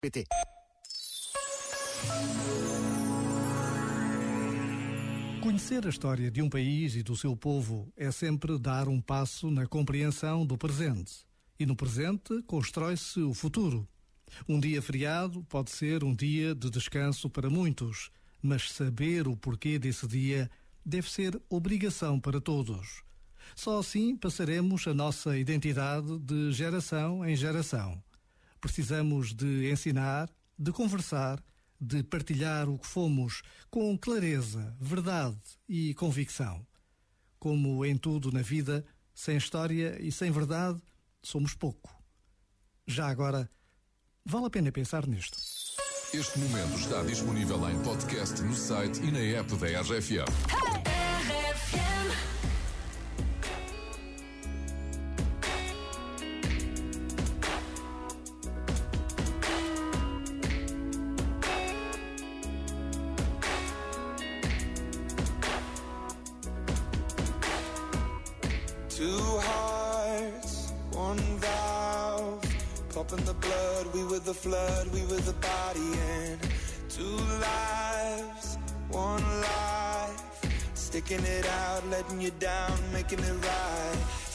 PT. Conhecer a história de um país e do seu povo é sempre dar um passo na compreensão do presente. E no presente constrói-se o futuro. Um dia feriado pode ser um dia de descanso para muitos, mas saber o porquê desse dia deve ser obrigação para todos. Só assim passaremos a nossa identidade de geração em geração. Precisamos de ensinar, de conversar, de partilhar o que fomos com clareza, verdade e convicção. Como em tudo na vida, sem história e sem verdade, somos pouco. Já agora, vale a pena pensar nisto. Este momento está disponível em podcast no site e na app da RFM. Two hearts, one valve. Pumping the blood, we were the flood, we were the body, and two lives, one life. Sticking it out, letting you down, making it right.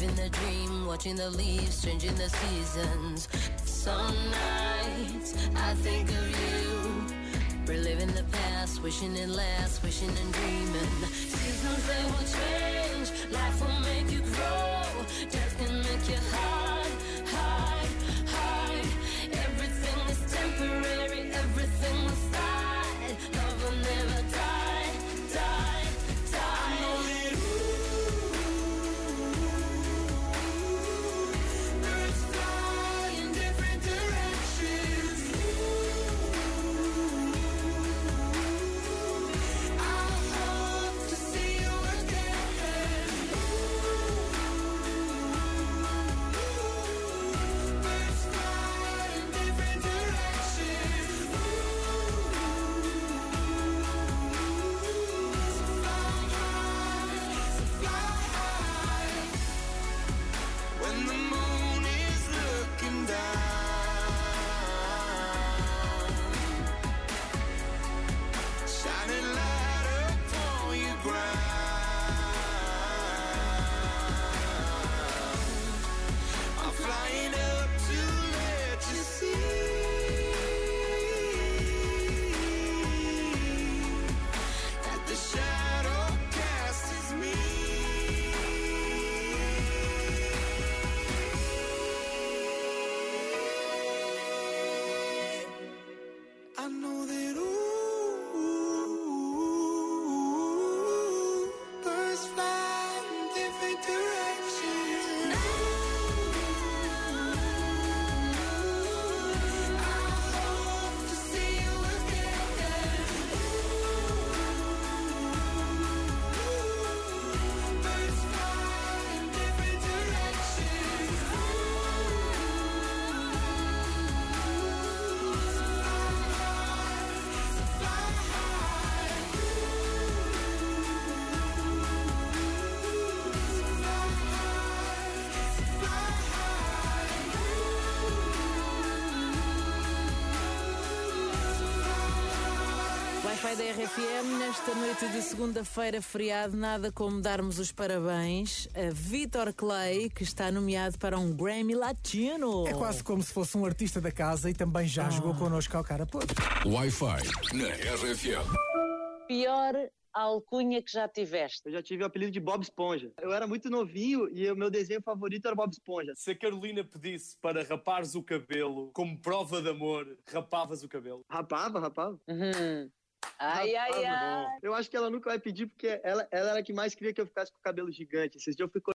Living the dream, watching the leaves changing the seasons. Some nights I think of you, reliving the past, wishing it lasts, wishing and dreaming. Seasons they will change, life will make you grow, death can make you hide, hide. Flying Wi-Fi da RFM, nesta noite de segunda-feira, feriado, nada como darmos os parabéns a Vitor Clay, que está nomeado para um Grammy Latino. É quase como se fosse um artista da casa e também já Ah. jogou connosco ao cara podre. Wi-Fi na RFM. pior alcunha que já tiveste? Eu já tive o apelido de Bob Esponja. Eu era muito novinho e o meu desenho favorito era Bob Esponja. Se a Carolina pedisse para rapares o cabelo como prova de amor, rapavas o cabelo. Rapava, rapava. Uhum. Ai, ai, Rapaz, ai. Eu acho que ela nunca vai pedir porque ela, ela era a que mais queria que eu ficasse com o cabelo gigante. Esses dias eu fui